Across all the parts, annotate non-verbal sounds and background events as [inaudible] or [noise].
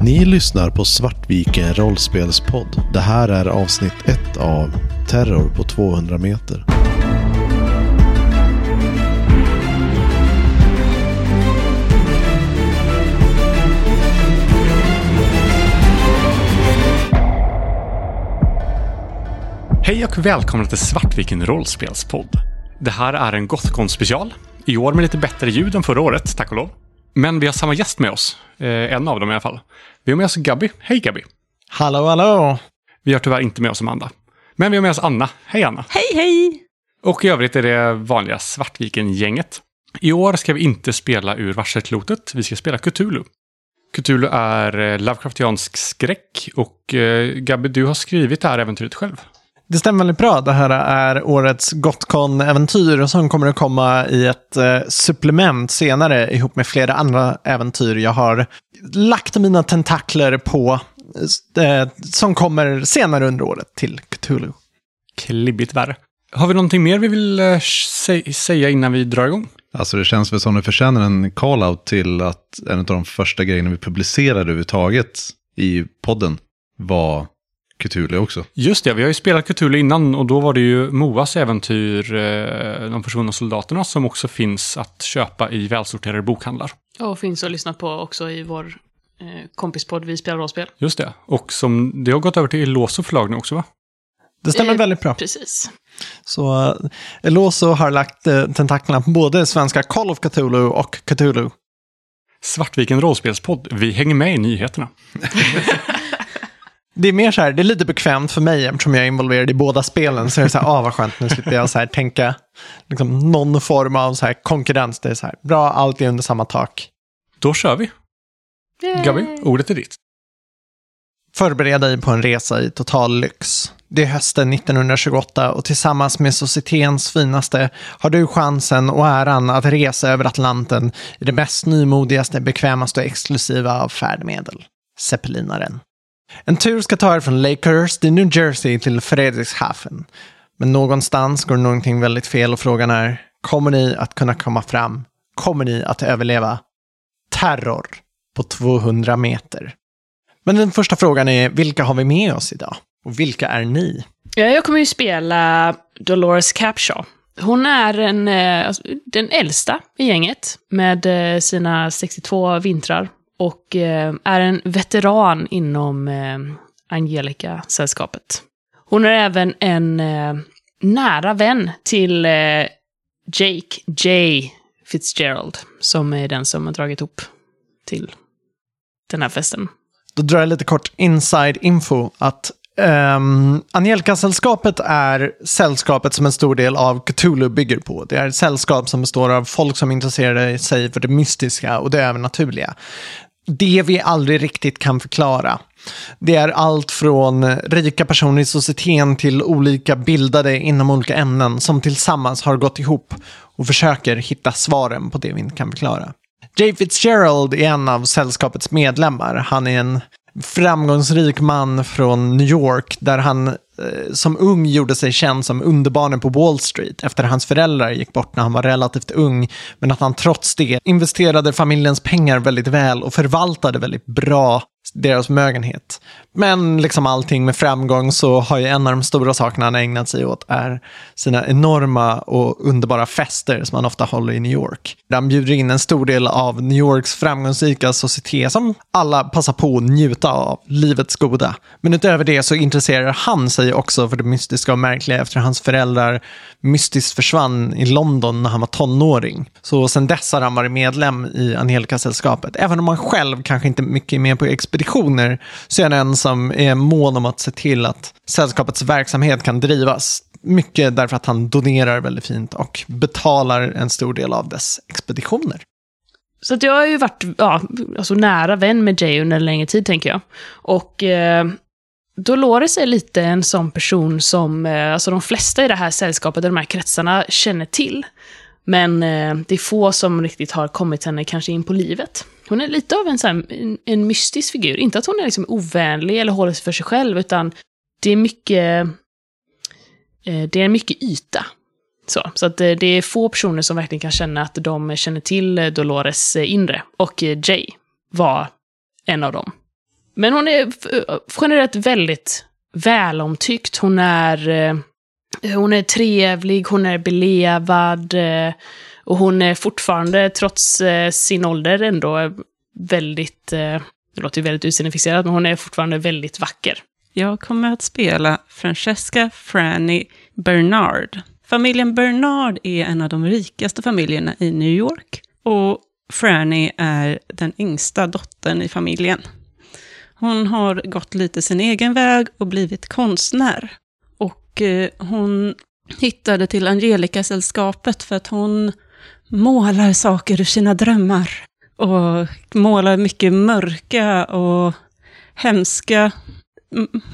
Ni lyssnar på Svartviken rollspelspodd. Det här är avsnitt ett av Terror på 200 meter. Hej och välkomna till Svartviken rollspelspodd. Det här är en Gothcon special. I år med lite bättre ljud än förra året, tack och lov. Men vi har samma gäst med oss. Eh, en av dem i alla fall. Vi har med oss Gabby. Hej Gabby. Hallå, hallå! Vi har tyvärr inte med oss Amanda. Men vi har med oss Anna. Hej Anna. Hej, hej! Och i övrigt är det vanliga Svartviken-gänget. I år ska vi inte spela ur Varselklotet. Vi ska spela Cthulhu. Cthulhu är eh, Lovecraftiansk skräck och eh, Gabby, du har skrivit det här äventyret själv. Det stämmer väldigt bra. Det här är årets Gotcon-äventyr som kommer att komma i ett eh, supplement senare ihop med flera andra äventyr jag har lagt mina tentakler på eh, som kommer senare under året till Cthulhu. Klibbigt värre. Har vi någonting mer vi vill eh, sä- säga innan vi drar igång? Alltså det känns väl som det förtjänar en call-out till att en av de första grejerna vi publicerade överhuvudtaget i podden var Cthulhu också. Just det, vi har ju spelat Cthulhu innan och då var det ju Moas äventyr, eh, De försvunna soldaterna, som också finns att köpa i välsorterade bokhandlar. Och finns att lyssna på också i vår eh, kompispodd Vi spelar rollspel. Just det. Och som, det har gått över till Eloso förlag nu också va? Det stämmer Eh, väldigt bra. Precis. Så eh, Eloso har lagt eh, tentaklerna på både svenska Call of Cthulhu och Cthulhu. Svartviken rollspelspodd, vi hänger med i nyheterna. [laughs] Det är mer så här, det är lite bekvämt för mig eftersom jag är involverad i båda spelen. Så är det så här, ah vad skönt, nu slipper jag så här tänka liksom, någon form av så här konkurrens. Det är så här, bra, allt är under samma tak. Då kör vi. Gabi, ordet är ditt. Förbered dig på en resa i total lyx. Det är hösten 1928 och tillsammans med societetens finaste har du chansen och äran att resa över Atlanten i det mest nymodigaste, bekvämaste och exklusiva av färdmedel. Zeppelinaren. En tur ska ta er från Lakehurst i New Jersey till Fredrikshafen. Men någonstans går någonting väldigt fel och frågan är, kommer ni att kunna komma fram? Kommer ni att överleva? Terror på 200 meter. Men den första frågan är, vilka har vi med oss idag? Och vilka är ni? Ja, jag kommer ju spela Dolores Capshaw. Hon är en, eh, alltså, den äldsta i gänget med eh, sina 62 vintrar. Och eh, är en veteran inom eh, Angelica-sällskapet. Hon är även en eh, nära vän till Jake J. Fitzgerald, som är den som har dragit ihop till den här festen. Då drar jag lite kort inside info att Um, Angelica-sällskapet är sällskapet som en stor del av Cthulhu bygger på. Det är ett sällskap som består av folk som intresserar sig för det mystiska och det övernaturliga. Det vi aldrig riktigt kan förklara. Det är allt från rika personer i societeten till olika bildade inom olika ämnen som tillsammans har gått ihop och försöker hitta svaren på det vi inte kan förklara. Jay Fitzgerald är en av sällskapets medlemmar. Han är en framgångsrik man från New York där han eh, som ung gjorde sig känd som underbarnen på Wall Street efter att hans föräldrar gick bort när han var relativt ung. Men att han trots det investerade familjens pengar väldigt väl och förvaltade väldigt bra deras förmögenhet. Men liksom allting med framgång så har ju en av de stora sakerna han ägnat sig åt är sina enorma och underbara fester som han ofta håller i New York. Där han bjuder in en stor del av New Yorks framgångsrika societet som alla passar på att njuta av livets goda. Men utöver det så intresserar han sig också för det mystiska och märkliga efter hans föräldrar mystiskt försvann i London när han var tonåring. Så sen dess har han varit medlem i Angelica-sällskapet. Även om han själv kanske inte mycket är med på expeditionen restriktioner så är han en som är eh, mån om att se till att sällskapets verksamhet kan drivas. Mycket därför att han donerar väldigt fint och betalar en stor del av dess expeditioner. Så att jag har ju varit ja, alltså nära vän med Jay under en längre tid, tänker jag. Och eh, Dolores är lite en sån person som eh, alltså de flesta i det här sällskapet, de här kretsarna, känner till. Men eh, det är få som riktigt har kommit henne kanske in på livet. Hon är lite av en, så här, en, en mystisk figur. Inte att hon är liksom ovänlig eller håller sig för sig själv, utan det är mycket... Eh, det är mycket yta. Så, så att eh, det är få personer som verkligen kan känna att de känner till Dolores eh, inre. Och eh, Jay var en av dem. Men hon är eh, generellt väldigt välomtyckt. Hon är, eh, hon är trevlig, hon är belevad. Eh, och hon är fortfarande, trots eh, sin ålder, ändå väldigt... Eh, det låter ju väldigt utseendefixerat, men hon är fortfarande väldigt vacker. Jag kommer att spela Francesca Franny Bernard. Familjen Bernard är en av de rikaste familjerna i New York. Och Franny är den yngsta dottern i familjen. Hon har gått lite sin egen väg och blivit konstnär. Och eh, hon hittade till Angelica-sällskapet för att hon målar saker ur sina drömmar. Och målar mycket mörka och hemska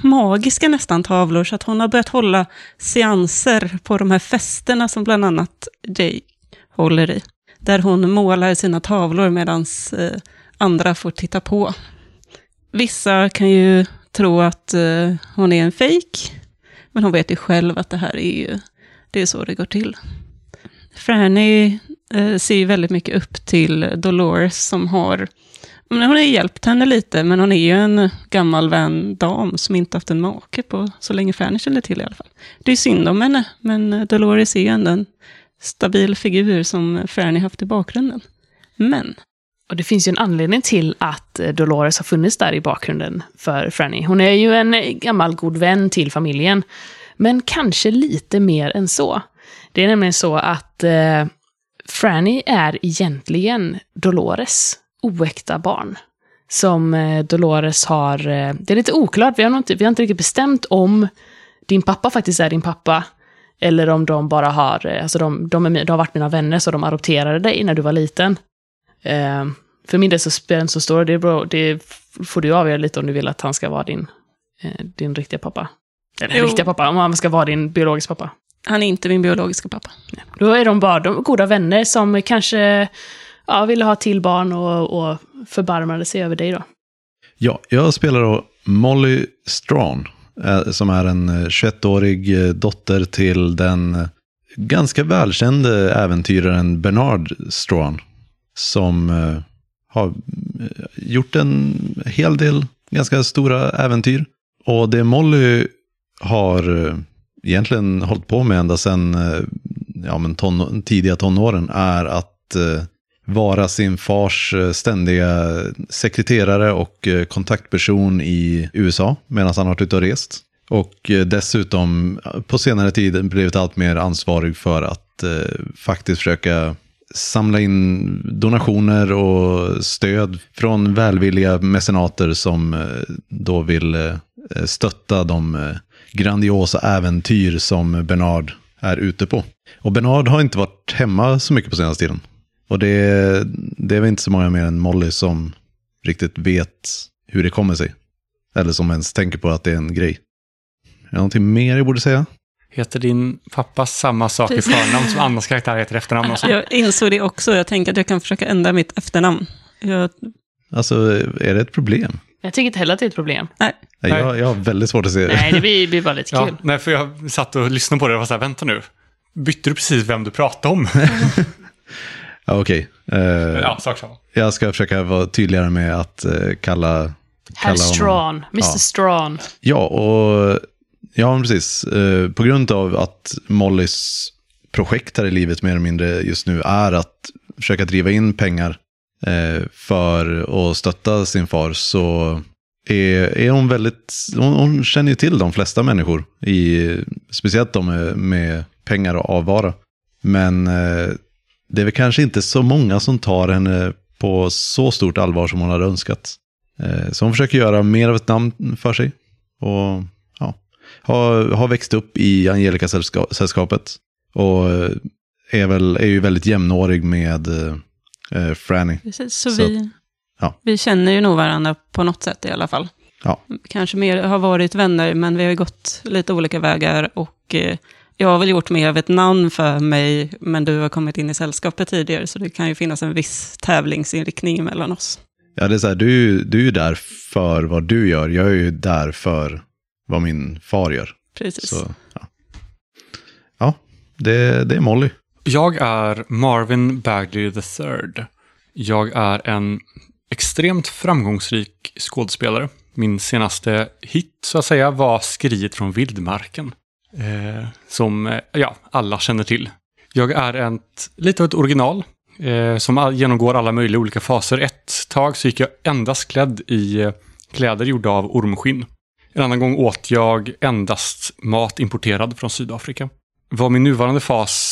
magiska nästan tavlor, så att hon har börjat hålla seanser på de här festerna som bland annat Jay håller i. Där hon målar sina tavlor medan eh, andra får titta på. Vissa kan ju tro att eh, hon är en fejk, men hon vet ju själv att det här är ju, det är så det går till. Franny Eh, ser ju väldigt mycket upp till Dolores som har hon har hjälpt henne lite, men hon är ju en gammal vän dam som inte haft en make på så länge Fanny känner till i alla fall. Det är synd om henne, men eh, Dolores är ju ändå en stabil figur som Fanny haft i bakgrunden. Men, Och det finns ju en anledning till att eh, Dolores har funnits där i bakgrunden för Franny. Hon är ju en gammal god vän till familjen, men kanske lite mer än så. Det är nämligen så att eh, Franny är egentligen Dolores oäkta barn. Som eh, Dolores har... Eh, det är lite oklart, vi har, inte, vi har inte riktigt bestämt om din pappa faktiskt är din pappa. Eller om de bara har, eh, alltså de, de, är, de har varit mina vänner så de adopterade dig när du var liten. Eh, för min del så, sp- så står det, bra, det f- får du avgöra lite om du vill att han ska vara din, eh, din riktiga pappa. Eller Jo. riktiga pappa, om han ska vara din biologiska pappa. Han är inte min biologiska pappa. Då är de bara de goda vänner som kanske ja, ville ha till barn och, och förbarmade sig över dig då. Ja, jag spelar då Molly Strawn, eh, som är en eh, 21-årig eh, dotter till den eh, ganska välkände äventyraren Bernard Strawn, som har gjort en hel del ganska stora äventyr. Och det Molly har egentligen hållit på med ända sedan eh, ja, men ton, tidiga tonåren är att eh, vara sin fars eh, ständiga sekreterare och eh, kontaktperson i USA medan han har varit ute och rest. Och eh, dessutom eh, på senare tid blivit allt mer ansvarig för att eh, faktiskt försöka samla in donationer och stöd från välvilliga mecenater som eh, då vill eh, stötta de eh, grandiosa äventyr som Bernard är ute på. Och Bernard har inte varit hemma så mycket på senaste tiden. Och det, det är väl inte så många mer än Molly som riktigt vet hur det kommer sig. Eller som ens tänker på att det är en grej. Är det någonting mer jag borde säga? Heter din pappa samma sak i förnamn som Annas karaktär heter i efternamn? Och så? Jag insåg det också, jag tänker att jag kan försöka ändra mitt efternamn. Jag, Alltså, är det ett problem? Jag tycker inte heller att det är ett problem. Nej, Nej. Jag, jag har väldigt svårt att se det. Nej, det blir, blir bara lite Ja, kul. nej, för jag satt och lyssnade på det och var så här, vänta nu. Bytte du precis vem du pratade om? [laughs] Ja, Okej. Eh, ja, sak samma. Jag ska försöka vara tydligare med att eh, kalla... Herr Strawn, Mr Ja. Strawn. Ja, och ja, precis. Eh, på grund av att Mollys projekt här i livet mer eller mindre just nu är att försöka driva in pengar eh, Eh, för att stötta sin far så är, är hon väldigt, hon, hon känner ju till de flesta människor, i, speciellt de med, med pengar och avvara. Men eh, det är väl kanske inte så många som tar henne på så stort allvar som hon hade önskat. Eh, så hon försöker göra mer av ett namn för sig. Och ja, har, har växt upp i Angelica-sällskapet. Och eh, är, väl, är ju väldigt jämnårig med eh, eh, Franny. precis, så, Så vi, ja. vi känner ju nog varandra på något sätt i alla fall. Ja. Kanske mer har varit vänner, men vi har gått lite olika vägar och eh, jag har väl gjort mer av ett namn för mig, men du har kommit in i sällskapet tidigare, så det kan ju finnas en viss tävlingsinriktning mellan oss. Ja, det är så här, du, du är där för vad du gör. Jag är ju där för vad min far gör. Precis. Så, ja, ja det, det är Molly. Jag är Marvin Bagley III. Jag är en extremt framgångsrik skådespelare Min senaste hit, så att säga, var Skriet från vildmarken. Eh, som eh, ja, alla känner till. Jag är ett, lite av ett original eh, som genomgår alla möjliga olika faser. Ett tag så gick jag endast klädd i eh, kläder gjorda av ormskinn. En annan gång åt jag endast mat importerad från Sydafrika. Vad min nuvarande fas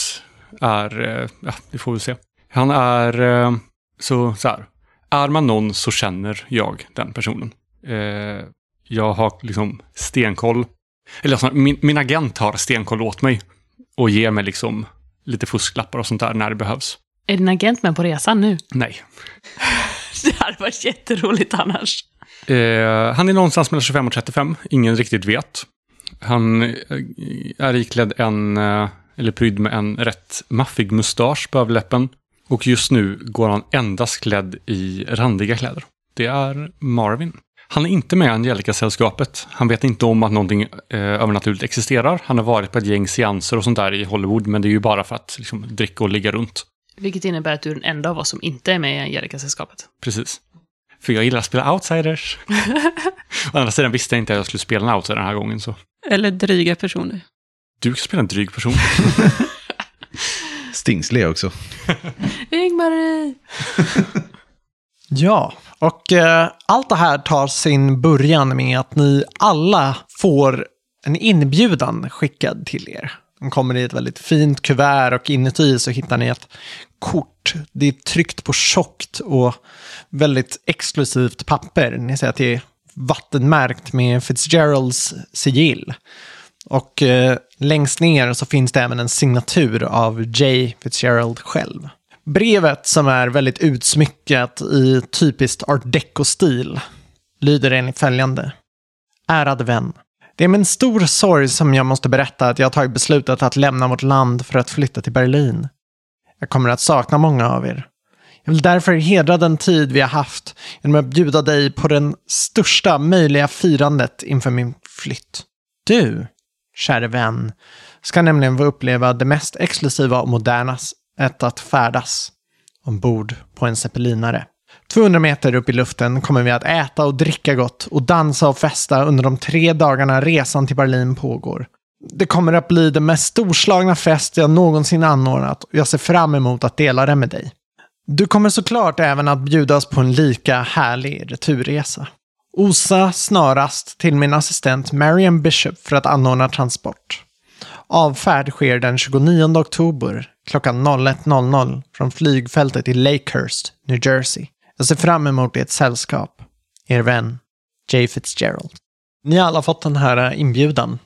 är, eh, ja, det får vi se. Han är eh, så, så här. Är man någon så känner jag den personen. Eh, jag har liksom stenkoll. Eller alltså, min, min agent har stenkoll åt mig. Och ger mig liksom lite fusklappar och sånt där när det behövs. Är din agent med på resan nu? Nej. [laughs] Det hade varit jätteroligt annars. Eh, han är någonstans mellan 25 och 35. Ingen riktigt vet. Han eh, är iklädd en, eller prydd med en rätt maffig mustasch på överläppen. Och just nu går han endast klädd i randiga kläder. Det är Marvin. Han är inte med i Angelica-sällskapet. Han vet inte om att någonting eh, övernaturligt existerar. Han har varit på ett gäng seanser och sånt där i Hollywood, men det är ju bara för att liksom, dricka och ligga runt. Vilket innebär att du är den enda av oss som inte är med i Angelica-sällskapet. Precis. För jag gillar att spela outsiders. [laughs] Å andra sidan visste jag inte att jag skulle spela en outsider den här gången, så... Eller dryga personer. Du ska spela en dryg person. [laughs] Stingslig också. Ingmarie! [laughs] Ja, och eh, allt det här tar sin början med att ni alla får en inbjudan skickad till er. Den kommer i ett väldigt fint kuvert och inuti så hittar ni ett kort. Det är tryckt på tjockt och väldigt exklusivt papper. Ni ser att det är vattenmärkt med Fitzgeralds sigill. Och eh, längst ner så finns det även en signatur av J. Fitzgerald själv. Brevet som är väldigt utsmyckat i typiskt art deco-stil lyder enligt följande. Ärade vän. Det är med en stor sorg som jag måste berätta att jag har tagit beslutet att lämna vårt land för att flytta till Berlin. Jag kommer att sakna många av er. Jag vill därför hedra den tid vi har haft genom att bjuda dig på den största möjliga firandet inför min flytt. Du, käre vän, ska nämligen få uppleva det mest exklusiva och moderna sättet att färdas ombord på en zeppelinare. 200 meter upp i luften kommer vi att äta och dricka gott och dansa och festa under de tre dagarna resan till Berlin pågår. Det kommer att bli den mest storslagna fest jag någonsin anordnat och jag ser fram emot att dela det med dig. Du kommer såklart även att bjudas på en lika härlig returresa. Osa snarast till min assistent Marian Bishop för att anordna transport. Avfärd sker den 29 oktober klockan 01.00 från flygfältet i Lakehurst, New Jersey. Jag ser fram emot ert sällskap. Er vän, Jay Fitzgerald. Ni har alla fått den här eh, inbjudan.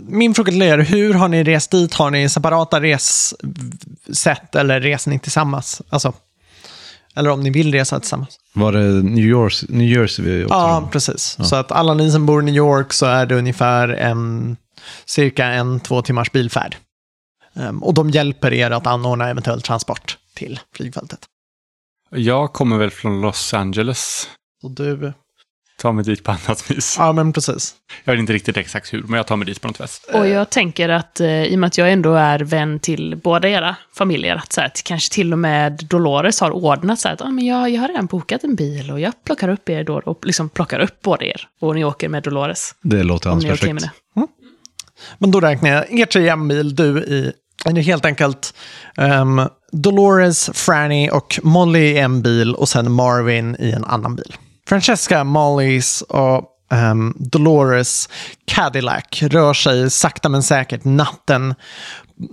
Min fråga till er, hur har ni rest dit? Har ni separata ressätt eller reser ni tillsammans? Alltså, eller om ni vill resa tillsammans. Var det New, York, New Jersey vi åkte Ja, precis. Så att alla ni som bor i New York så är det ungefär en, cirka en, två timmars bilfärd. Ehm, och de hjälper er att anordna eventuell transport till flygfältet. Jag kommer väl från Los Angeles. Så du, Ta mig dit på annat vis. ja men precis. Jag vet inte riktigt exakt hur, men jag tar mig dit på något vis. Och jag tänker att eh, i och med att jag ändå är vän till båda era familjer, att, så här, att kanske till och med Dolores har ordnat så här att ah, men jag, jag har redan bokat en bil och jag plockar upp er då och liksom plockar upp båda er. Och ni åker med Dolores. Det låter alldeles perfekt. med det. Men då räknar jag er tre bil, du i det är helt enkelt ehm, Dolores, Franny och Molly i en bil och sen Marvin i en annan bil. Francesca, Mollys och um, Dolores Cadillac rör sig sakta men säkert natten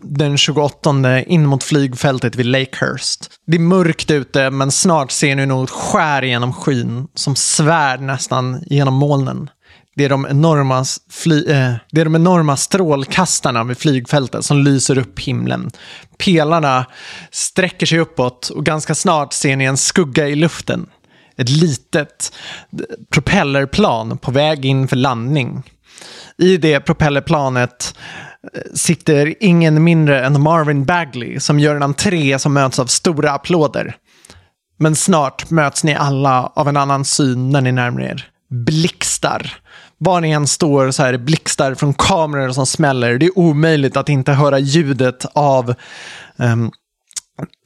den 28 in mot flygfältet vid Lakehurst. Det är mörkt ute men snart ser ni något skär genom skyn som svärd nästan genom molnen. Det är, de enorma fly, äh, det är de enorma strålkastarna vid flygfältet som lyser upp himlen. Pelarna sträcker sig uppåt och ganska snart ser ni en skugga i luften. Ett litet propellerplan på väg in för landning. I det propellerplanet eh, sitter ingen mindre än Marvin Bagley som gör en entré som möts av stora applåder. Men snart möts ni alla av en annan syn när ni närmar er. Blixtar. Var ni än står så är det blixtar från kameror som smäller. Det är omöjligt att inte höra ljudet av um,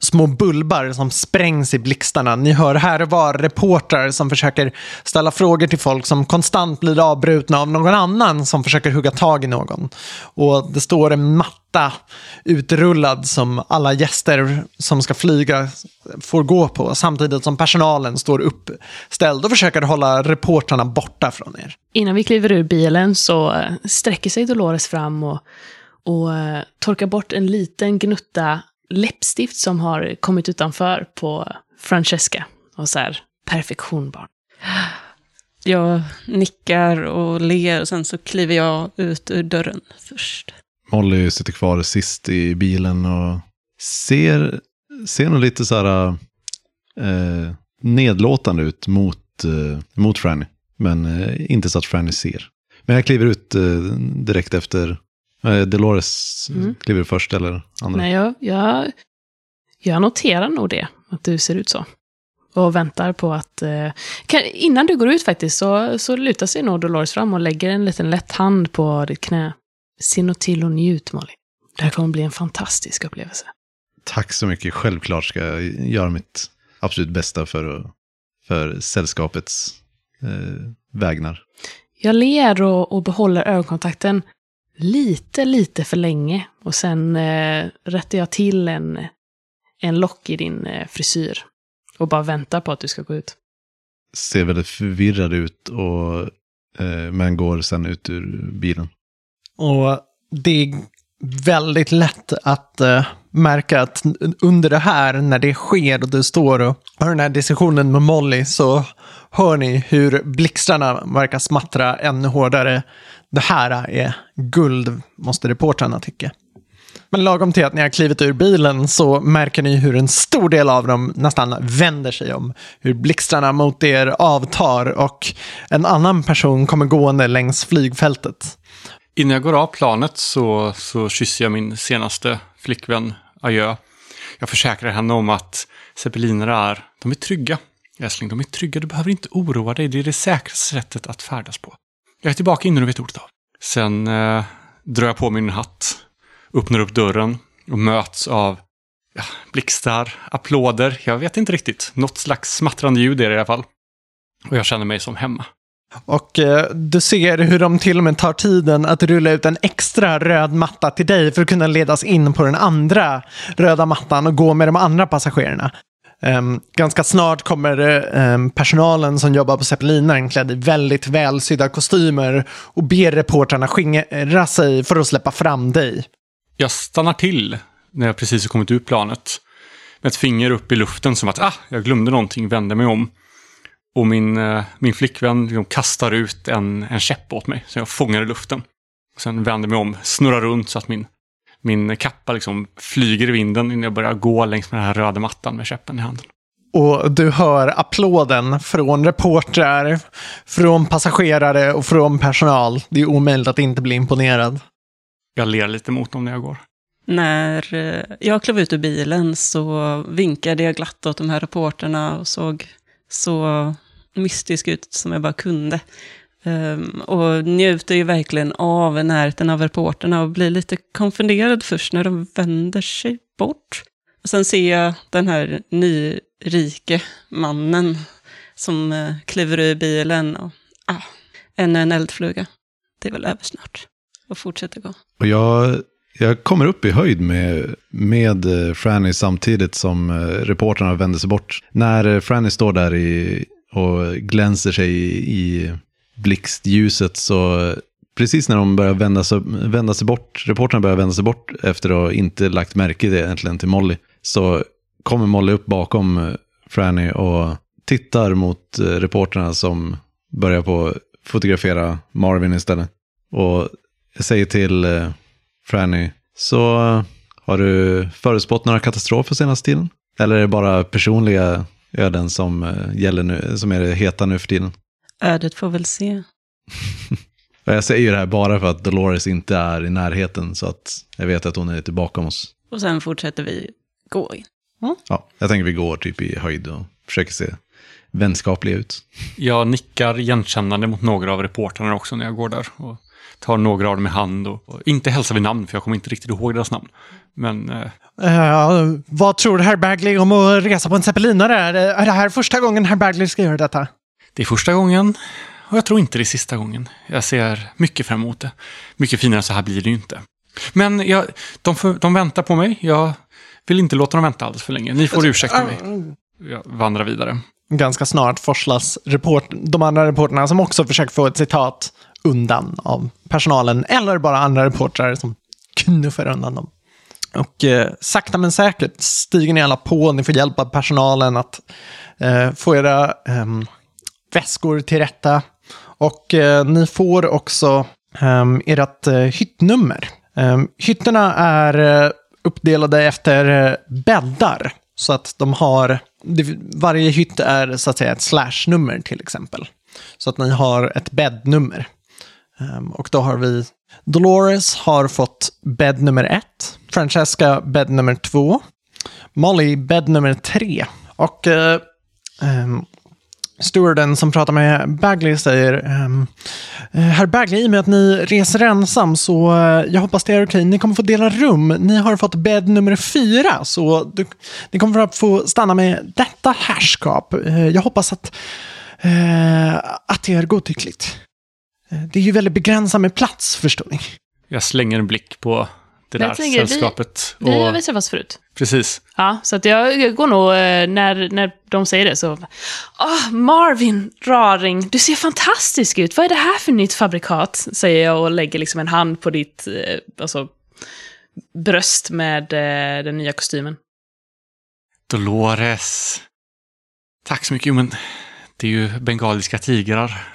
små bulbar som sprängs i blixtarna. Ni hör här och var reportrar som försöker ställa frågor till folk som konstant blir avbrutna av någon annan som försöker hugga tag i någon. Och det står en matta utrullad som alla gäster som ska flyga får gå på samtidigt som personalen står uppställd och försöker hålla reportrarna borta från er. Innan vi kliver ur bilen så eh, sträcker sig Dolores fram och, och eh, torkar bort en liten gnutta läppstift som har kommit utanför på Francesca. Och så här, perfektion barn. Jag nickar och ler och sen så kliver jag ut ur dörren först. Molly sitter kvar sist i bilen och ser, ser nog lite så här eh, nedlåtande ut mot, eh, mot Franny. Men eh, inte så att Franny ser. Men jag kliver ut eh, direkt efter eh, Dolores. Mm. Kliver först eller andra? Nej, jag, jag, jag noterar nog det, att du ser ut så. Och väntar på att... Eh, kan, innan du går ut faktiskt så, så lutar sig nog Dolores fram och lägger en liten lätt hand på ditt knä. Se nog till och njut, Molly. Det här kommer bli en fantastisk upplevelse. Tack så mycket. Självklart ska jag göra mitt absolut bästa för, för sällskapets eh, vägnar. Jag ler och, och behåller ögonkontakten lite, lite för länge. Och sen eh, rättar jag till en, en lock i din eh, frisyr. Och bara väntar på att du ska gå ut. Ser väldigt förvirrad ut och eh, men går sen ut ur bilen. Och det är väldigt lätt att eh, märka att under det här, när det sker och du står och har den här diskussionen med Molly, så hör ni hur blixtarna verkar smattra ännu hårdare. Det här är guld, måste reportrarna tycka. Men lagom till att ni har klivit ur bilen så märker ni hur en stor del av dem nästan vänder sig om. Hur blixtarna mot er avtar och en annan person kommer gående längs flygfältet. Innan jag går av planet så, så kysser jag min senaste flickvän adjö. Jag försäkrar henne om att zeppelinare är, de är trygga. Älskling, de är trygga. Du behöver inte oroa dig. Det är det säkraste sättet att färdas på. Jag är tillbaka innan du vet ordet av. Sen eh, drar jag på min hatt, öppnar upp dörren och möts av ja, blixtar, applåder. Jag vet inte riktigt. Något slags smattrande ljud är det i alla fall. Och jag känner mig som hemma. Och eh, du ser hur de till och med tar tiden att rulla ut en extra röd matta till dig för att kunna ledas in på den andra röda mattan och gå med de andra passagerarna. Um, ganska snart kommer um, personalen som jobbar på zeppelinaren klädd i väldigt välsydda kostymer och ber reportrarna skingra sig för att släppa fram dig. Jag stannar till när jag precis har kommit ut planet. Med ett finger upp i luften som att ah, jag glömde någonting, vände mig om. Och min, uh, min flickvän liksom, kastar ut en, en käpp åt mig, så jag fångar i luften. Sen vänder mig om, snurrar runt så att min, min kappa liksom flyger i vinden innan jag börjar gå längs med den här röda mattan med käppen i handen. Och du hör applåden från reportrar, från passagerare och från personal. Det är omöjligt att inte bli imponerad. Jag ler lite mot dem när jag går. När eh, jag klev ut ur bilen så vinkade jag glatt åt de här reporterna och såg så mystisk ut som jag bara kunde. Um, och njuter ju verkligen av närheten av reporterna och blir lite konfunderad först när de vänder sig bort. Och sen ser jag den här nyrike mannen som uh, kliver ur bilen och ah, ännu en eldfluga. Det är väl över snart. Och fortsätter gå. Och jag, jag kommer upp i höjd med, med eh, Franny samtidigt som eh, reportrarna vänder sig bort. När eh, Franny står där i, och glänser sig i, i blixtljuset så precis när de börjar vända sig, vända sig bort, reportrarna börjar vända sig bort efter att ha inte lagt märke det egentligen till Molly, så kommer Molly upp bakom eh, Franny och tittar mot eh, reportrarna som börjar på fotografera Marvin istället. Och jag säger till eh, Franny, så har du förutspått några katastrofer senaste tiden? Eller är det bara personliga öden som gäller nu, som är det heta nu för tiden? Ödet får väl se. [laughs] Jag säger det här bara för att Dolores inte är i närheten, så att jag vet att hon är lite bakom oss. Och sen fortsätter vi gå in. Ja, jag tänker vi går typ i höjd och försöker se vänskapliga ut. Jag nickar igenkännande mot några av reportrarna också när jag går där. Och tar några av dem i hand och, och inte hälsar vid namn för jag kommer inte riktigt ihåg deras namn. Men eh, Eh, vad tror herr Bagley om att resa på en zeppelinare? Är det- Är det här första gången herr Bagley ska göra detta? Det är första gången och jag tror inte det är sista gången. Jag ser mycket fram emot det. Mycket finare så här blir det ju inte. Men jag, de, de väntar på mig. Jag vill inte låta dem vänta alldeles för länge. Ni får ursäkta mig. Jag vandrar vidare. Ganska snart forslas report, de andra reporterna som också försöker få ett citat undan av personalen eller bara andra reportrar som knuffar undan dem. Och eh, sakta men säkert stiger ni alla på, ni får hjälp av personalen att eh, få era ehm, väskor till rätta. Och eh, ni får också eh, ert eh, hyttnummer. Eh, hytterna är eh, uppdelade efter eh, bäddar. Så att de har, det, varje hytt är så att säga ett slashnummer till exempel. Så att ni har ett bäddnummer. Ehm, och då har vi Dolores har fått bädd nummer ett. Francesca bädd nummer två. Molly bädd nummer tre. Och eh, ehm, stewarden som pratar med Bagley säger ehm, eh, Herr Bagley, i och med att ni reser ensam så eh, jag hoppas det är okej. Ni kommer få dela rum. Ni har fått bädd nummer fyra så du, ni kommer att få stanna med detta härskap. Eh, jag hoppas att, eh, att det är godtyckligt. Det är ju väldigt begränsat med plats, förstår ni. Jag slänger en blick på det där jag tänker, vi- sällskapet. Vi har och, väl träffats förut? precis. Ja, så att jag, jag går nog, eh, när, när de säger det så... Åh, Marvin Raring, du ser fantastisk ut. Vad är det här för nytt fabrikat? Säger jag och lägger liksom en hand på ditt eh, alltså, bröst med eh, den nya kostymen. Dolores. Tack så mycket. Jo, men det är ju bengaliska tigrar.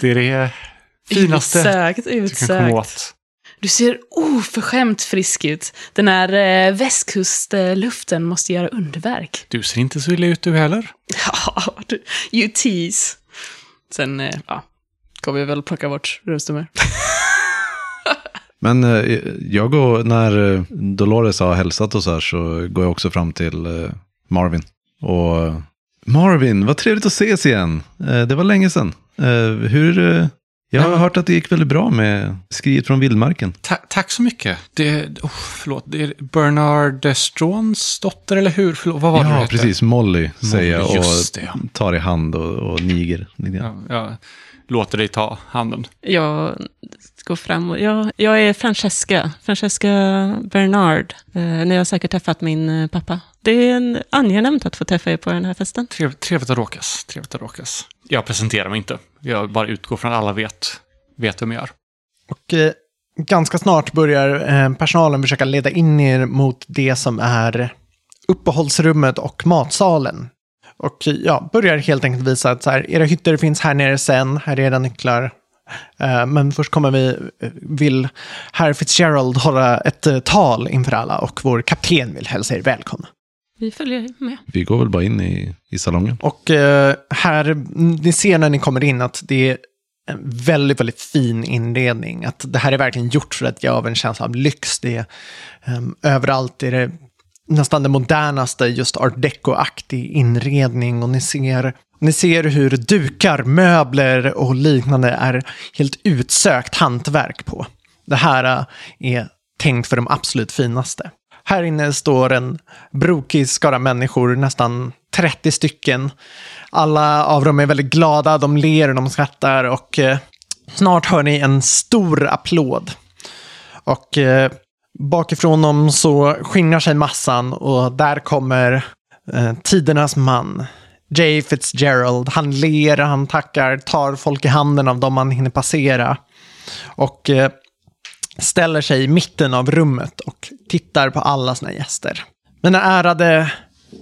[laughs] det är det finaste Utsökt, du kan komma utsökt. åt. Du ser oförskämt frisk ut. Den här eh, västkustluften måste göra underverk. Du ser inte så illa ut du heller. [laughs] Ja, du- you tease. Sen, eh, ja, kommer vi väl plocka bort rumsnummer. Men eh, jag går, när eh, Dolores har hälsat och så här så går jag också fram till eh, Marvin. Och eh, Marvin, vad trevligt att ses igen. Eh, det var länge sedan. Eh, hur, eh, jag har hört att det gick väldigt bra med skrivet från vildmarken. Ta tack så mycket. Det, oh, förlåt, det är Bernard Strauns dotter, eller hur? Förlåt, vad var det du Ja, precis. Molly, säger jag och det. tar i hand och, och niger. Ja, jag låter dig ta handen. Jag går fram och... Jag, jag är Francesca. Francesca Bernard. Eh, ni har säkert träffat min eh, pappa. Det är en, angenämt att få träffa er på den här festen. Trev, trevligt att råkas. Trevligt att råkas. Jag presenterar mig inte. Jag bara utgår från att alla vet, vet vem jag är. Och eh, ganska snart börjar eh, personalen försöka leda in er mot det som är uppehållsrummet och matsalen. Och eh, ja, börjar helt enkelt visa att så här, era hytter finns här nere sen, här är era nycklar. Eh, men först kommer vi, eh, vill herr Fitzgerald hålla ett eh, tal inför alla och vår kapten vill hälsa er välkomna. Vi följer med. Vi går väl bara in i, i salongen. Och här, ni ser när ni kommer in att det är en väldigt, väldigt fin inredning. Att det här är verkligen gjort för att ge av en känsla av lyx. Det är, ehm, överallt är det nästan det modernaste, just art deco-aktig inredning. Och ni ser, ni ser hur dukar, möbler och liknande är helt utsökt hantverk på. Det här äh, är tänkt för de absolut finaste. Här inne står en brokig skara människor, nästan 30 stycken. Alla av dem är väldigt glada, de ler och de skrattar och eh, snart hör ni en stor applåd. Och eh, bakifrån dem så skingrar sig massan och där kommer eh, tidernas man. Jay Fitzgerald. Han ler, han tackar, tar folk i handen av dem han hinner passera. Och eh, ställer sig i mitten av rummet och tittar på alla sina gäster. Mina ärade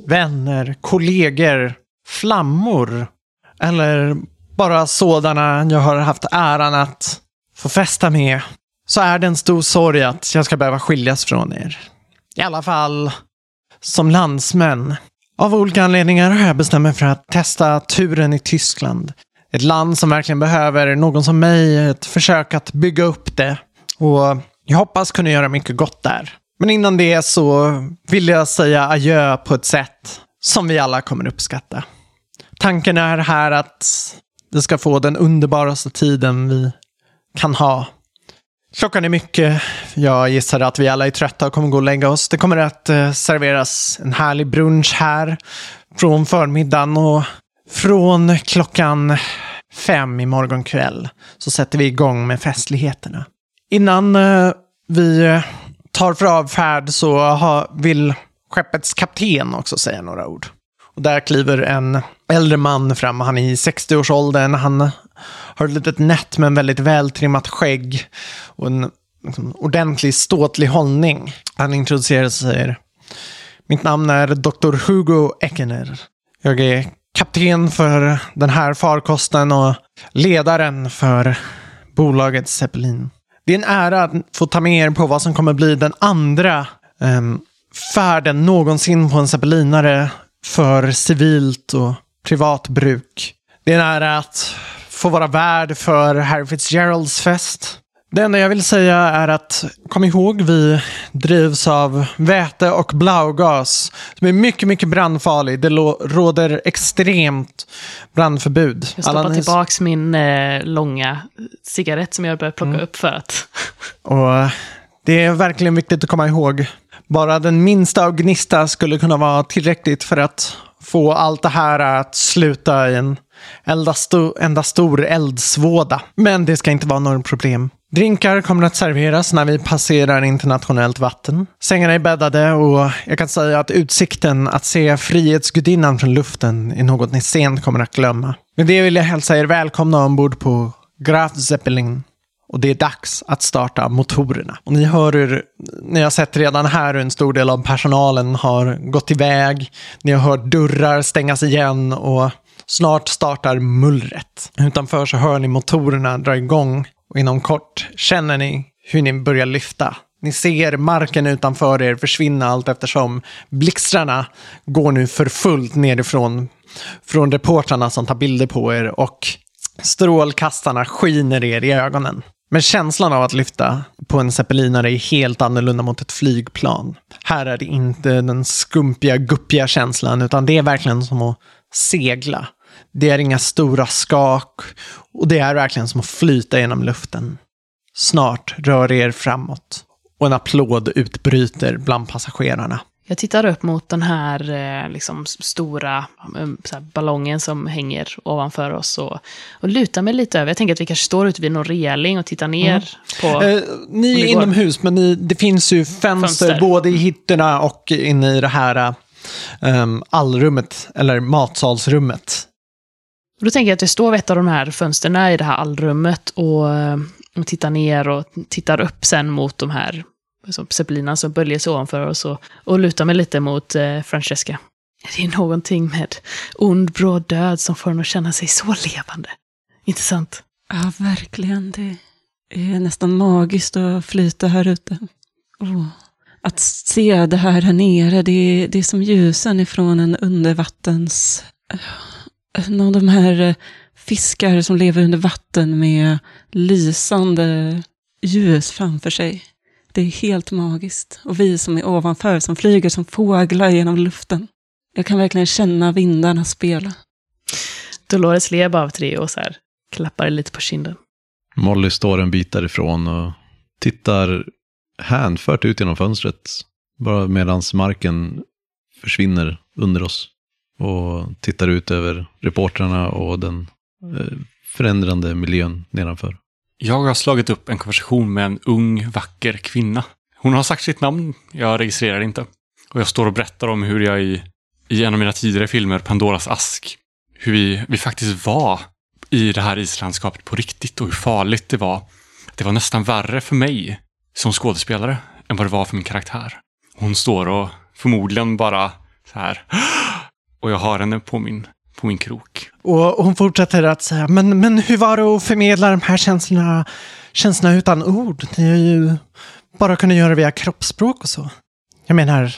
vänner, kollegor, flammor eller bara sådana jag har haft äran att få festa med så är det en stor sorg att jag ska behöva skiljas från er. I alla fall som landsmän. Av olika anledningar har jag bestämt mig för att testa turen i Tyskland. Ett land som verkligen behöver någon som mig, ett försök att bygga upp det. Och jag hoppas kunna göra mycket gott där. Men innan det så vill jag säga adjö på ett sätt som vi alla kommer uppskatta. Tanken är här att Vi ska få den underbaraste tiden vi kan ha. Klockan är mycket. Jag gissar att vi alla är trötta och kommer gå och lägga oss. Det kommer att eh, serveras en härlig brunch här från förmiddagen och från klockan fem i morgon kväll så sätter vi igång med festligheterna. Innan eh, vi eh, tar för avfärd så vill skeppets kapten också säga några ord. Och där kliver en äldre man fram. Han är i 60-årsåldern. Han har ett litet nätt men väldigt vältrimmat skägg och en liksom, ordentlig ståtlig hållning. Han introducerar sig och säger Mitt namn är Dr. Hugo Eckener. Jag är kapten för den här farkosten och ledaren för bolaget Zeppelin. Det är en ära att få ta med er på vad som kommer bli den andra um, färden någonsin på en zeppelinare för civilt och privat bruk. Det är en ära att få vara värd för Harry Fitzgeralds fest. Det enda jag vill säga är att kom ihåg, vi drivs av väte och blaugas som är mycket, mycket brandfarlig. Det råder extremt brandförbud. Jag stoppar tillbaka min eh, långa cigarett som jag börjat plocka upp för att... [laughs] Och det är verkligen viktigt att komma ihåg. Bara den minsta av gnista skulle kunna vara tillräckligt för att få allt det här att sluta i en enda, sto- enda stor eldsvåda. Men det ska inte vara något problem. Drinkar kommer att serveras när vi passerar internationellt vatten. Sängarna är bäddade och jag kan säga att utsikten att se Frihetsgudinnan från luften är något ni sent kommer att glömma. Med det vill jag hälsa er välkomna ombord på Graf Zeppelin. Och det är dags att starta motorerna. Och ni hör hur, ni har sett redan här hur en stor del av personalen har gått iväg. Ni har hört dörrar stängas igen och snart startar mullret. Utanför så hör ni motorerna dra igång och inom kort känner ni hur ni börjar lyfta. Ni ser marken utanför er försvinna allt eftersom blixtrarna går nu för fullt nerifrån från reportrarna som tar bilder på er och strålkastarna skiner er i ögonen. Men känslan av att lyfta på en zeppelinare är helt annorlunda mot ett flygplan. Här är det inte den skumpiga, guppiga känslan, utan det är verkligen som att segla. Det är inga stora skak och det är verkligen som att flyta genom luften. Snart rör er framåt och en applåd utbryter bland passagerarna. Jag tittar upp mot den här eh, liksom, stora eh, så här, ballongen som hänger ovanför oss och, och lutar mig lite över. Jag tänker att vi kanske står ute vid någon reling och tittar ner på... Eh, ni är inomhus, men ni, det finns ju fönster, Fönster. både i hytterna och inne i det här um, allrummet, eller matsalsrummet. Och då tänker jag att jag står vid ett av de här fönstren i det här allrummet och, eh, och tittar ner och tittar upp sen mot de här zeppelinarna zeppelinerna som böljar sig ovanför oss och, och lutar mig lite mot eh, Francesca. Det är någonting med ond, bråd död som får en att känna sig så levande. Inte sant? Ja, verkligen. Det är nästan magiskt att flyta här ute. Oh. att se det här här nere, det är, det är som ljusen ifrån en undervattens... En av de här eh, fiskar som lever under vatten med lysande ljus framför sig. Det är helt magiskt. Och vi som är ovanför, som flyger som fåglar genom luften. Jag kan verkligen känna vindarna spela. Dolores ler bara till det och så här klappar lite på kinden. Molly står en bit därifrån och tittar hänfört ut genom fönstret. Bara medan marken försvinner under oss. Och tittar ut över reportrarna och den eh, förändrande miljön nedanför. Jag har slagit upp en konversation med en ung, vacker kvinna. Hon har sagt sitt namn, jag registrerar inte. Och jag står och berättar om hur jag i, i en av mina tidigare filmer, Pandoras ask, hur vi, vi faktiskt var i det här islandskapet på riktigt och hur farligt det var. Det var nästan värre för mig som skådespelare än vad det var för min karaktär. Hon står och förmodligen bara så här och jag har henne på min, på min krok. Och hon fortsätter att säga, men, men hur var det att förmedla de här känslorna, känslorna utan ord? Ni har ju bara kunnat göra det via kroppsspråk och så. Jag menar,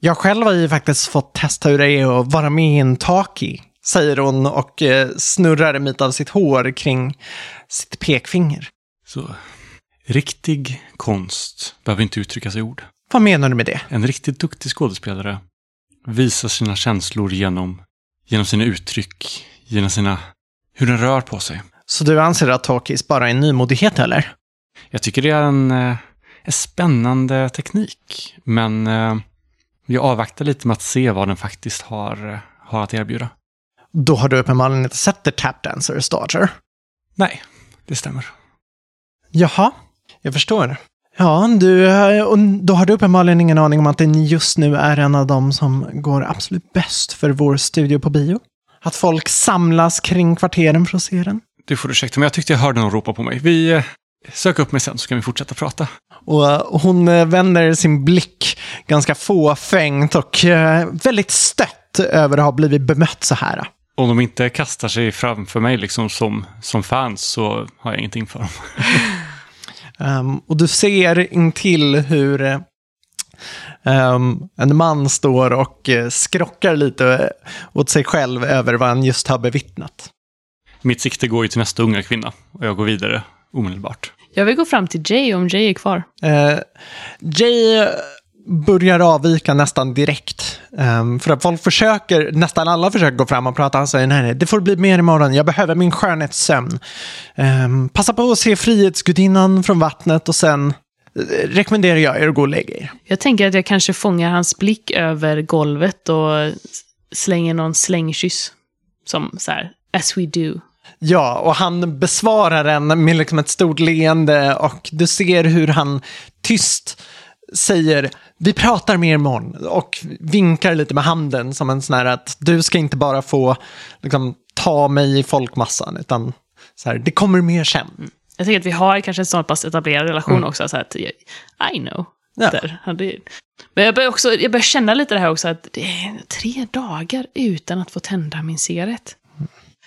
jag själv har ju faktiskt fått testa hur det är att vara med i en talkie, säger hon och eh, snurrar en bit av sitt hår kring sitt pekfinger. Så riktig konst behöver inte uttryckas i ord. Vad menar du med det? En riktigt duktig skådespelare visar sina känslor genom, genom sina uttryck, genom sina hur den rör på sig. Så du anser att talkies bara är nymodighet eller? Jag tycker det är en, eh, en spännande teknik, men eh, jag avvaktar lite med att se vad den faktiskt har, eh, har att erbjuda. Då har du uppenbarligen inte sett The Tap Dancer starter. Nej, det stämmer. Jaha, jag förstår. Ja, du, eh, och då har du uppenbarligen ingen aning om att den just nu är en av dem som går absolut bäst för vår studio på bio. Att folk samlas kring kvarteren för att se den. Du får ursäkta, men jag tyckte jag hörde någon ropa på mig. Vi eh, sök upp mig sen så kan vi fortsätta prata. Och eh, hon vänder sin blick ganska fåfängt och väldigt stött över att ha blivit bemött så här. Om de inte kastar sig framför mig liksom som, som fans så har jag ingenting för dem. [laughs] Um, och du ser intill hur eh, um, en man står och eh, skrockar lite åt sig själv över vad han just har bevittnat. Mitt sikte går ju till nästa unga kvinna och jag går vidare omedelbart. Jag vill gå fram till Jay om Jay är kvar. Uh, Jay börjar avvika nästan direkt. Um, för att folk försöker, nästan alla försöker gå fram och prata. Han säger nej, nej, det får bli mer imorgon. Jag behöver min skönhetssömn. Um, passa på att se Frihetsgudinnan från vattnet och sen eh, rekommenderar jag er att gå och lägga er. Jag tänker att jag kanske fångar hans blick över golvet och slänger någon slängkyss. Som så här, as we do. Ja, och han besvarar den med liksom ett stort leende och du ser hur han tyst säger vi pratar mer imorgon och vinkar lite med handen som en sån här att du ska inte bara få liksom, ta mig i folkmassan utan så här, det kommer mer sen. Jag tänker att vi har kanske en sån pass etablerad relation också. Så att, I know. Ja. Där. Men jag börjar, också, jag börjar känna lite det här också, att det är tre dagar utan att få tända min cigarett.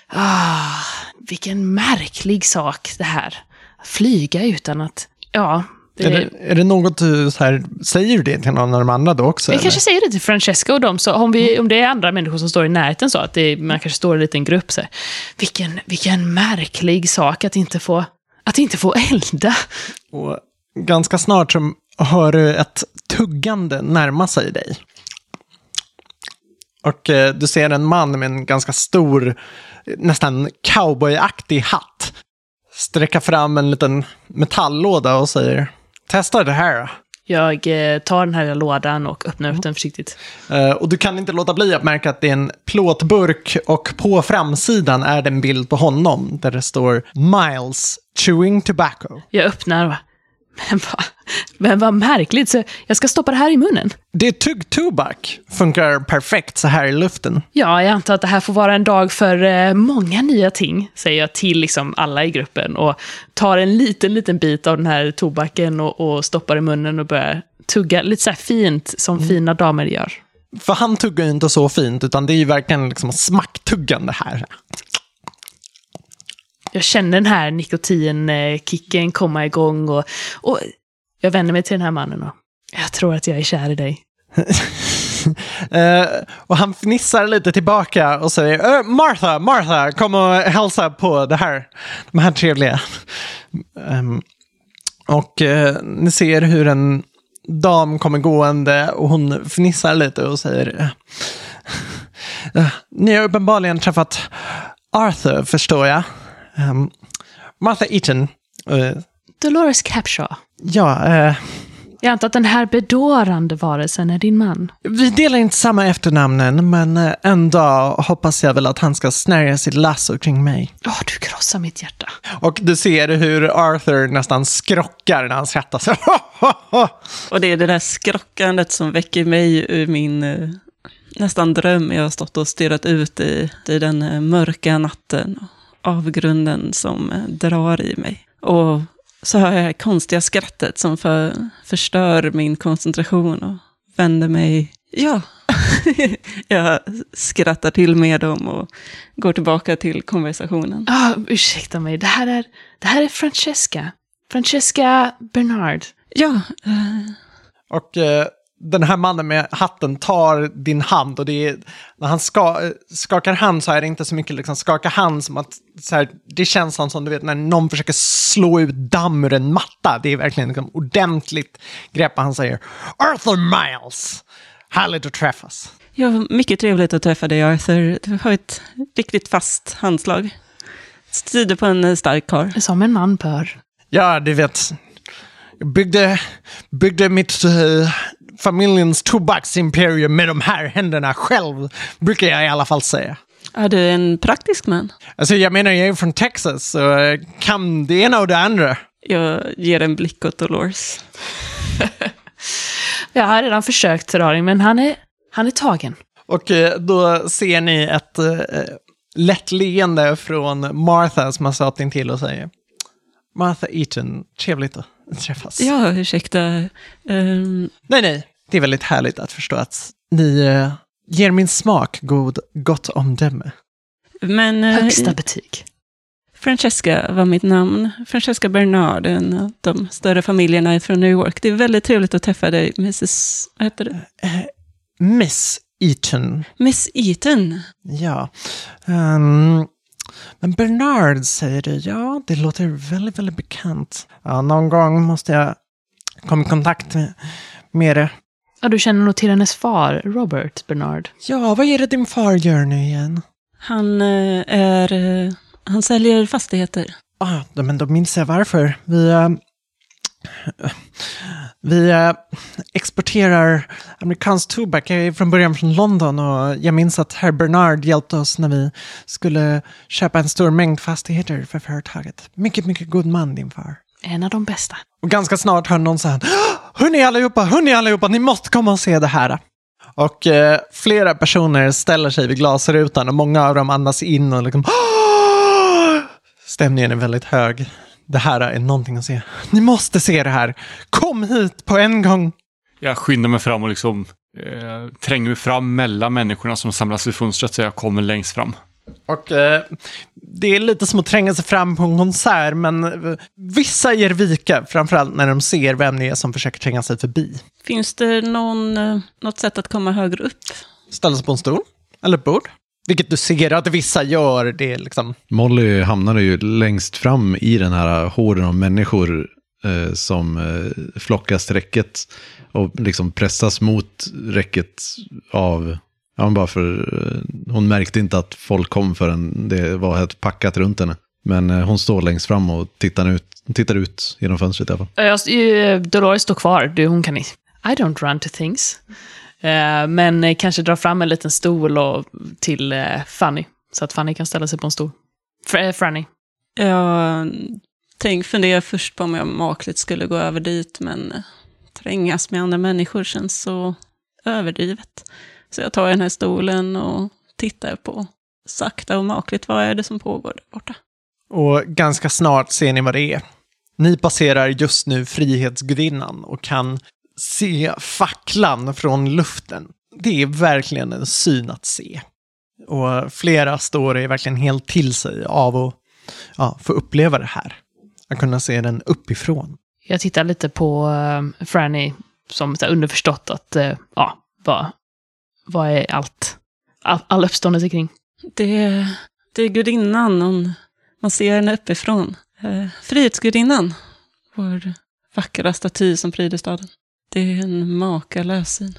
Ah, vilken märklig sak det här. Flyga utan att... Ja, det, Är det, är det något du så här, säger det till någon av de andra då också? Eller? kanske säger det till Francesca och dem, så om, vi, om det är andra människor som står i närheten så, att det, man kanske står i en liten grupp så här, vilken, vilken märklig sak att inte få, att inte få elda. Och ganska snart så hör du ett tuggande närma sig dig. Och eh, du ser en man med en ganska stor, nästan cowboyaktig hatt sträcka fram en liten metalllåda och säger Testa det här. Jag eh, tar den här lådan och öppnar upp den försiktigt. Eh, och du kan inte låta bli att märka att det är en plåtburk och på framsidan är det en bild på honom där det står Miles chewing tobacco. Jag öppnar men vad, men vad märkligt, så jag ska stoppa det här i munnen. Det är tuggtobak. Funkar perfekt så här i luften. Ja, jag antar att det här får vara en dag för eh, många nya ting, säger jag till liksom alla i gruppen. Och tar en liten, liten bit av den här tobaken och, och stoppar i munnen och börjar tugga lite så här fint, som fina damer gör. För han tuggar ju inte så fint, utan det är ju verkligen liksom smacktuggande här. Jag känner den här nikotinkicken komma igång och, och jag vänder mig till den här mannen och jag tror att jag är kär i dig. uh, [laughs] och han fnissar lite tillbaka och säger uh, Martha, Martha, kom och hälsa på det här, de här trevliga. Um, och uh, ni ser hur en dam kommer gående och hon fnissar lite och säger Ni har uppenbarligen träffat Arthur, förstår jag. Ehm, Martha Eaton. eh, Dolores Capshaw. ja, eh, Jag antar att den här bedårande varelsen är din man. Vi delar inte samma efternamnen, men eh, en dag hoppas jag väl att han ska snärja sitt lasso kring mig. Åh, du krossar mitt hjärta. Och du ser hur Arthur nästan skrockar när han skrattar. [laughs] Och det är det där skrockandet som väcker mig ur min nästan dröm jag har stått och stirrat ut i, i den mörka natten. Avgrunden som eh, drar i mig. Och så hör jag det här konstiga skrattet som för, förstör min koncentration och vänder mig. Ja, [laughs] jag skrattar till med dem och går tillbaka till konversationen. Ah, ursäkta mig, det här, är, det här är Francesca. Francesca Bernard. Ja, eh, och eh, den här mannen med hatten tar din hand och det är, när han ska, eh, skakar hand så är det inte så mycket liksom skaka hand som att så här, det känns som, du vet när någon försöker slå ut damm ur en matta. Det är verkligen liksom ordentligt grepp han säger Arthur Miles, härligt att träffas. Ja, mycket trevligt att träffa dig Arthur. Du har ett riktigt fast handslag. Tyder på en eh, stark karl. Som en man bör. Ja, du vet. Jag byggde, byggde mitt eh, familjens tobacksimperium med de här händerna själv, brukar jag i alla fall säga. Är du en praktisk man? Alltså jag menar, jag är från Texas och eh, kan det ena och det andra. Jag ger en blick åt Dolores. [laughs] Jag har redan försökt Raring, men han är, han är tagen. Och eh, då ser ni ett eh, lätt leende från Martha som har stått in till och säger Martha Eaton, trevligt att [laughs] träffas. Ja, ursäkta. Ehm, Nej, nej, det är väldigt härligt att förstå att ni eh, ger min smak god, gott omdöme. men eh, Högsta betyg. Francesca var mitt namn. Francesca Bernard, en av de större familjerna från New York. Det är väldigt trevligt att träffa dig, Mrs... Vad heter det? Miss Eaton, Miss Eaton. ja. Ehm, men Bernard säger du, ja, det låter väldigt, väldigt bekant. Ja, någon gång måste jag komma i kontakt med, med det. Ja, du känner nog till hennes far, Robert Bernard. Ja, vad är det din far gör nu igen? Han eh, är... eh, Han säljer fastigheter. Ah, men då minns jag varför. Vi, eh, vi eh, exporterar amerikansk tobak. Jag är från början från London och jag minns att herr Bernard hjälpte oss när vi skulle köpa en stor mängd fastigheter för företaget. Mycket, mycket god man din far. En av de bästa. Och ganska snart hör någon säga Hörni allihopa, hörni allihopa, ni måste komma och se det här. Och eh, flera personer ställer sig vid glasrutan och många av dem andas in och liksom Stämningen är väldigt hög. Det här är någonting att se. Ni måste se det här. Kom hit på en gång. Jag skyndar mig fram och liksom eh, tränger mig fram mellan människorna som samlas vid fönstret så jag kommer längst fram. Och eh, det är lite som att tränga sig fram på en konsert, men eh, vissa ger vika, framförallt när de ser vem det är som försöker tränga sig förbi. Finns det någon, eh, något sätt att komma högre upp? Ställa sig på en stol eller ett bord. Vilket du ser att vissa gör. Det liksom... Molly hamnade ju längst fram i den här horden av människor eh, som eh, flockas till räcket och liksom pressas mot räcket av, ja men bara för, eh, hon märkte inte att folk kom förrän det var helt packat runt henne. Men eh, hon står längst fram och tittar ut, tittar ut genom fönstret i alla fall. Jag, eh, Dolores står kvar. Du, hon kan i I don't run to things. Eh, men eh, kanske dra fram en liten stol och, till eh, Fanny. Så att Fanny kan ställa sig på en stol. Fr Franny. Jag tänk, funderar först på om jag makligt skulle gå över dit, men trängas med andra människor känns så överdrivet. Så jag tar den här stolen och tittar på sakta och makligt, vad är det som pågår där borta? Och ganska snart ser ni vad det är. Ni passerar just nu Frihetsgudinnan och kan se facklan från luften. Det är verkligen en syn att se. Och flera står är verkligen helt till sig av att ja, få uppleva det här. Att kunna se den uppifrån. Jag tittar lite på eh, Franny som så här, underförstått att, eh, ja, vad, vad är allt? All, all uppståndelse kring. Det, det är gudinnan, hon, man ser henne uppifrån. Eh, Frihetsgudinnan, vår vackra staty som pryder staden. Det är en makalös syn.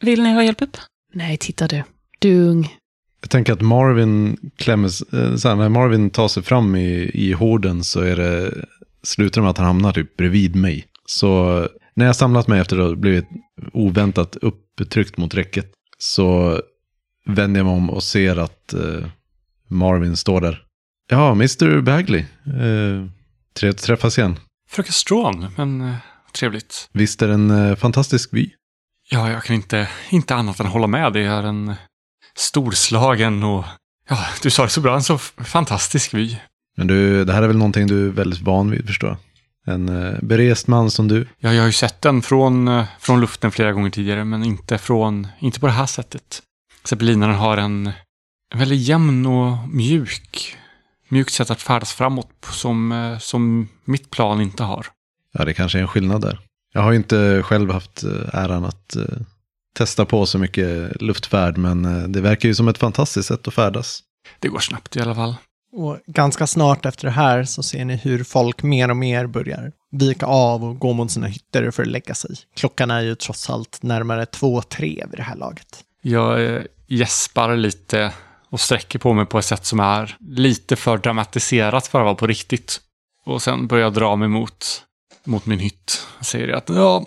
Vill ni ha hjälp upp? Nej, titta du. Du är ung. Jag tänker att Marvin klämmer, eh, så här, när Marvin tar sig fram i, i horden så är det, slutar det med att han hamnar typ bredvid mig. Så när jag samlat mig efter att ha blivit oväntat upptryckt mot räcket så vänder jag mig om och ser att eh, Marvin står där. Ja, Mr Bagley. Eh, trevligt att träffas igen. Fröken Strawn, men eh, trevligt. Visst är det en eh, fantastisk vy? Ja, jag kan inte, inte annat än hålla med. Det är en storslagen och, ja, du sa det så bra, en så fantastisk vy. Men du, det här är väl någonting du är väldigt van vid förstår jag. En eh, berest man som du. Ja, jag har ju sett den från, eh, från luften flera gånger tidigare, men inte, från, inte på det här sättet. Zeppelinaren har en, en väldigt jämn och mjuk, mjukt sätt att färdas framåt som, eh, som mitt plan inte har. Ja, det kanske är en skillnad där. Jag har ju inte själv haft eh, äran att eh, testa på så mycket luftfärd, men eh, det verkar ju som ett fantastiskt sätt att färdas. Det går snabbt i alla fall. Och ganska snart efter det här så ser ni hur folk mer och mer börjar vika av och gå mot sina hytter för att lägga sig. Klockan är ju trots allt närmare två, tre vid det här laget. Jag gäspar lite och sträcker på mig på ett sätt som är lite för dramatiserat för att vara på riktigt. Och sen börjar jag dra mig mot, mot min hytt. Säger att ja,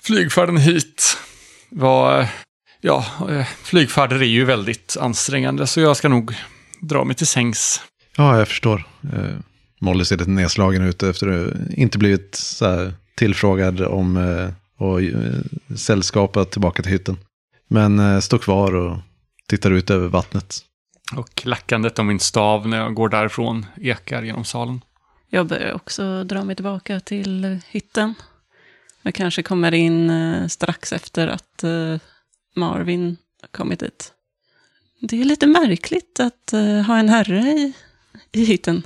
flygfärden hit var... Ja, eh, flygfärder är ju väldigt ansträngande så jag ska nog dra mig till sängs. Ja, jag förstår. Eh, Molly ser lite nedslagen ut efter att inte blivit så tillfrågad om eh, och eh, sällskapa tillbaka till hytten. Men eh, står kvar och tittar ut över vattnet. Och lackandet av min stav när jag går därifrån ekar genom salen. Jag börjar också dra mig tillbaka till hytten. Jag kanske kommer in eh, strax efter att eh, Marvin kommit dit. Det är lite märkligt att eh, ha en herre i, i hytten.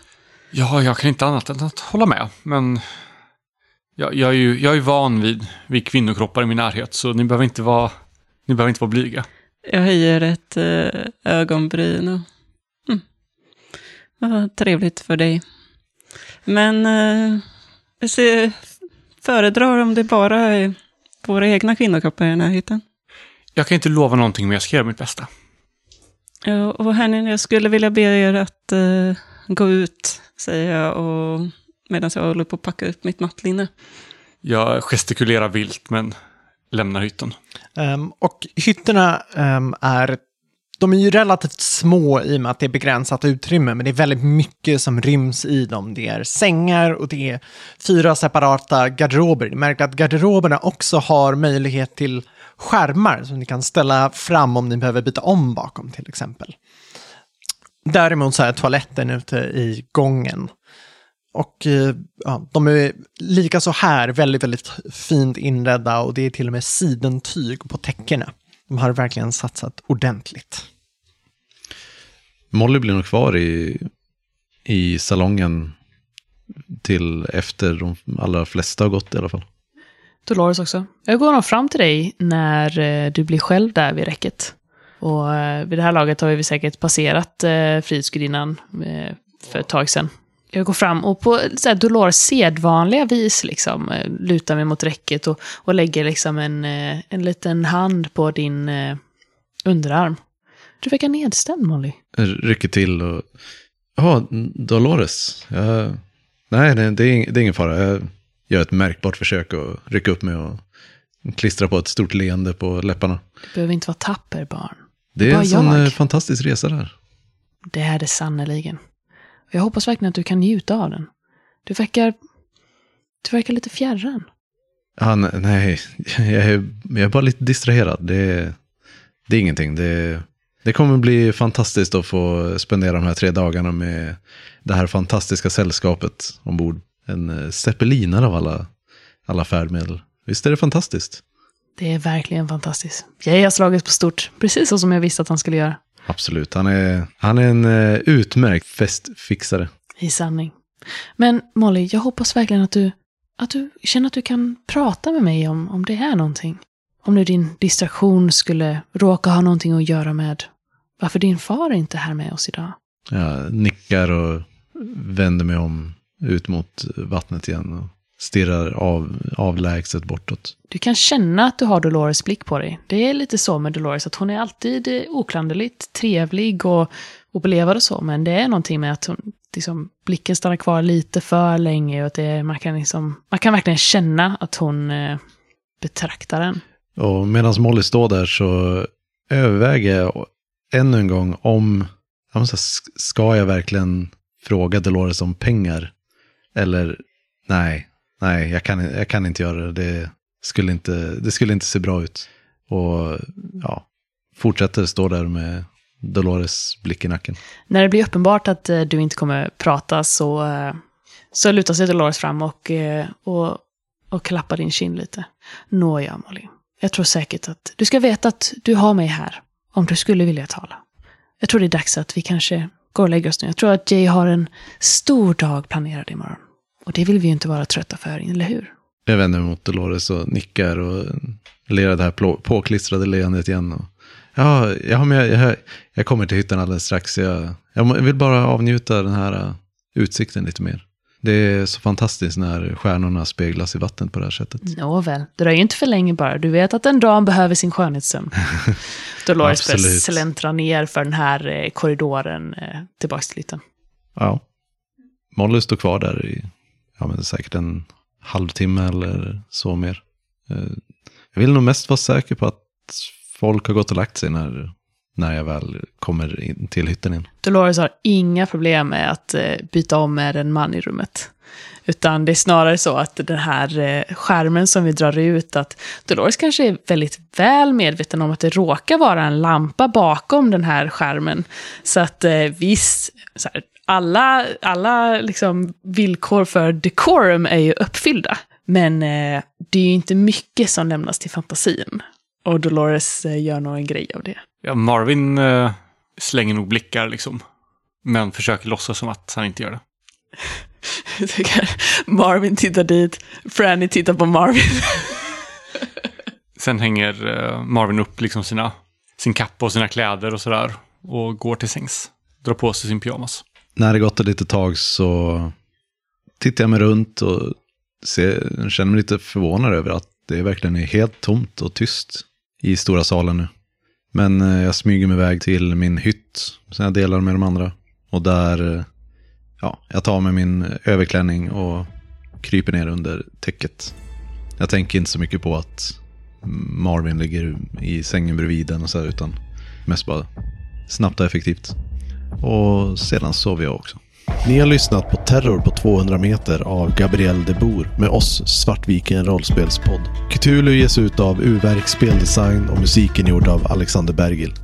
Ja, jag kan inte annat än att hålla med. Men jag, jag, är ju jag är van vid, vid kvinnokroppar i min närhet, så ni behöver inte vara, ni behöver inte vara blyga. Jag höjer ett ögonbryn och... Mm. Vad trevligt för dig. Men eh, föredrar om det bara är våra egna kvinnokroppar i den här hytten. Jag kan inte lova någonting, men jag ska göra mitt bästa. Ja, och hörni, jag skulle vilja be er att eh, gå ut, säger jag, och medan jag håller på att packa upp mitt nattlinne. Jag gestikulerar vilt, men lämnar hytten. Ehm, och hytterna ehm, är, de är ju relativt små i och med att det är begränsat utrymme, men det är väldigt mycket som ryms i dem. Det är sängar och det är fyra separata garderober. Ni märker att garderoberna också har möjlighet till skärmar som ni kan ställa fram om ni behöver byta om bakom till exempel. Däremot så är toaletten ute i gången. Och eh, ja, de är lika så här väldigt, väldigt fint inredda och det är till och med sidentyg på täckena. De har verkligen satsat ordentligt. Molly blir nog kvar i, i salongen till efter de allra flesta har gått i alla fall. Dolores också. Jag går nog fram till dig när eh, du blir själv där vid räcket. Och eh, vid det här laget har vi säkert passerat eh, Frihetsgudinnan för ett tag sedan. Jag går fram och på så här, Dolores sedvanliga vis liksom, eh, lutar mig mot räcket och, och lägger liksom en, eh, en liten hand på din eh, underarm. Du verkar nedstämd, Molly. Jag rycker till och... Ja, Dolores. Jag, nej, det, är, det är ingen fara. Jag gör ett märkbart försök att rycka upp mig och klistra på ett stort leende på läpparna. Du behöver inte vara tapper, barn. Det är Bara en sån jag. fantastisk resa där. Det är det sannerligen. Och jag hoppas verkligen att du kan njuta av den. Du verkar... Du verkar lite fjärran. Ja, ne- nej, jag är, jag är bara lite distraherad. Det, det är ingenting. Det, det kommer bli fantastiskt att få spendera de här tre dagarna med det här fantastiska sällskapet ombord. En eh, zeppelinare av alla, alla färdmedel. Visst är det fantastiskt? Det är verkligen fantastiskt. Jag har slagit på stort, precis så som jag visste att han skulle göra. Absolut, han är, han är en eh, utmärkt festfixare. I sanning. Men Molly, jag hoppas verkligen att du, att du känner att du kan prata med mig om, om det är någonting. Om nu din distraktion skulle råka ha någonting att göra med varför din far är inte är här med oss idag. Jag nickar och vänder mig om ut mot vattnet igen och stirrar av, avlägset bortåt. Du kan känna att du har Dolores blick på dig. Det är lite så med Dolores, att hon är alltid eh, oklanderligt trevlig och, och belevad och så, men det är någonting med att hon, liksom, blicken stannar kvar lite för länge och att det, man, kan liksom, man kan verkligen känna att hon eh, betraktar en. Och medan Molly står där så överväger jag ännu en gång om, jag måste, ska jag verkligen fråga Dolores om pengar? Eller nej, nej, jag kan, jag kan inte göra det. Det skulle inte, det skulle inte se bra ut. Och ja, fortsätter stå där med Dolores blick i nacken. När det blir uppenbart att eh, du inte kommer prata så, eh, så lutar sig Dolores fram och, eh, och, och klappar din kind lite. Nåja, Molly. Jag tror säkert att du ska veta att du har mig här om du skulle vilja tala. Jag tror det är dags att vi kanske går och lägger oss nu. Jag tror att Jay har en stor dag planerad imorgon. Och det vill vi ju inte vara trötta för, eller hur? Jag vänder mig mot Dolores och nickar och ler det här påklistrade leendet igen. Och, ja, ja, men jag, jag, jag kommer till hytten alldeles strax. Jag, jag vill bara avnjuta den här uh, utsikten lite mer. Det är så fantastiskt när stjärnorna speglas i vattnet på det här sättet. Nåväl, det dröjer inte för länge bara. Du vet att en dam behöver sin skönhetssömn. [laughs] Dolores börjar släntra ner för den här eh, korridoren eh, tillbaks till hytten. Ja. Molly står kvar där i, ja men säkert en halvtimme eller så mer. Eh, jag vill nog mest vara säker på att folk har gått och lagt sig när, när jag väl kommer in till hytten igen. Dolores har inga problem med att eh, byta om med en man i rummet. Utan det är snarare så att den här eh, skärmen som vi drar ut, att Dolores kanske är väldigt väl medveten om att det råkar vara en lampa bakom den här skärmen. Så att visst, så här, alla, alla liksom villkor för decorum är ju uppfyllda. Men eh, det är ju inte mycket som lämnas till fantasin. Och Dolores eh, gör nog en grej av det. Ja, Marvin eh, slänger nog blickar liksom. Men försöker låtsas som att han inte gör det. [laughs] Marvin tittar dit, Franny tittar på Marvin. [laughs] Sen hänger eh, Marvin upp liksom sina, sin kappa och sina kläder och sådär. Och går till sängs. Drar på sig sin pyjamas. När det gått ett litet tag så tittar jag mig runt och ser, känner mig lite förvånad över att det verkligen är helt tomt och tyst i stora salen nu. Men eh, jag smyger mig iväg till min hytt som jag delar med de andra. Och där, eh, ja, jag tar med min överklänning och kryper ner under täcket. Jag tänker inte så mycket på att Marvin ligger i sängen bredvid den och så här, utan mest bara snabbt och effektivt. Och sedan sover jag också. Ni har lyssnat på Terror på 200 meter av Gabriel de Boer med oss Svartviken rollspelspodd. Cthulhu ges ut av Uverk Speldesign och musiken gjord av Alexander Bergil.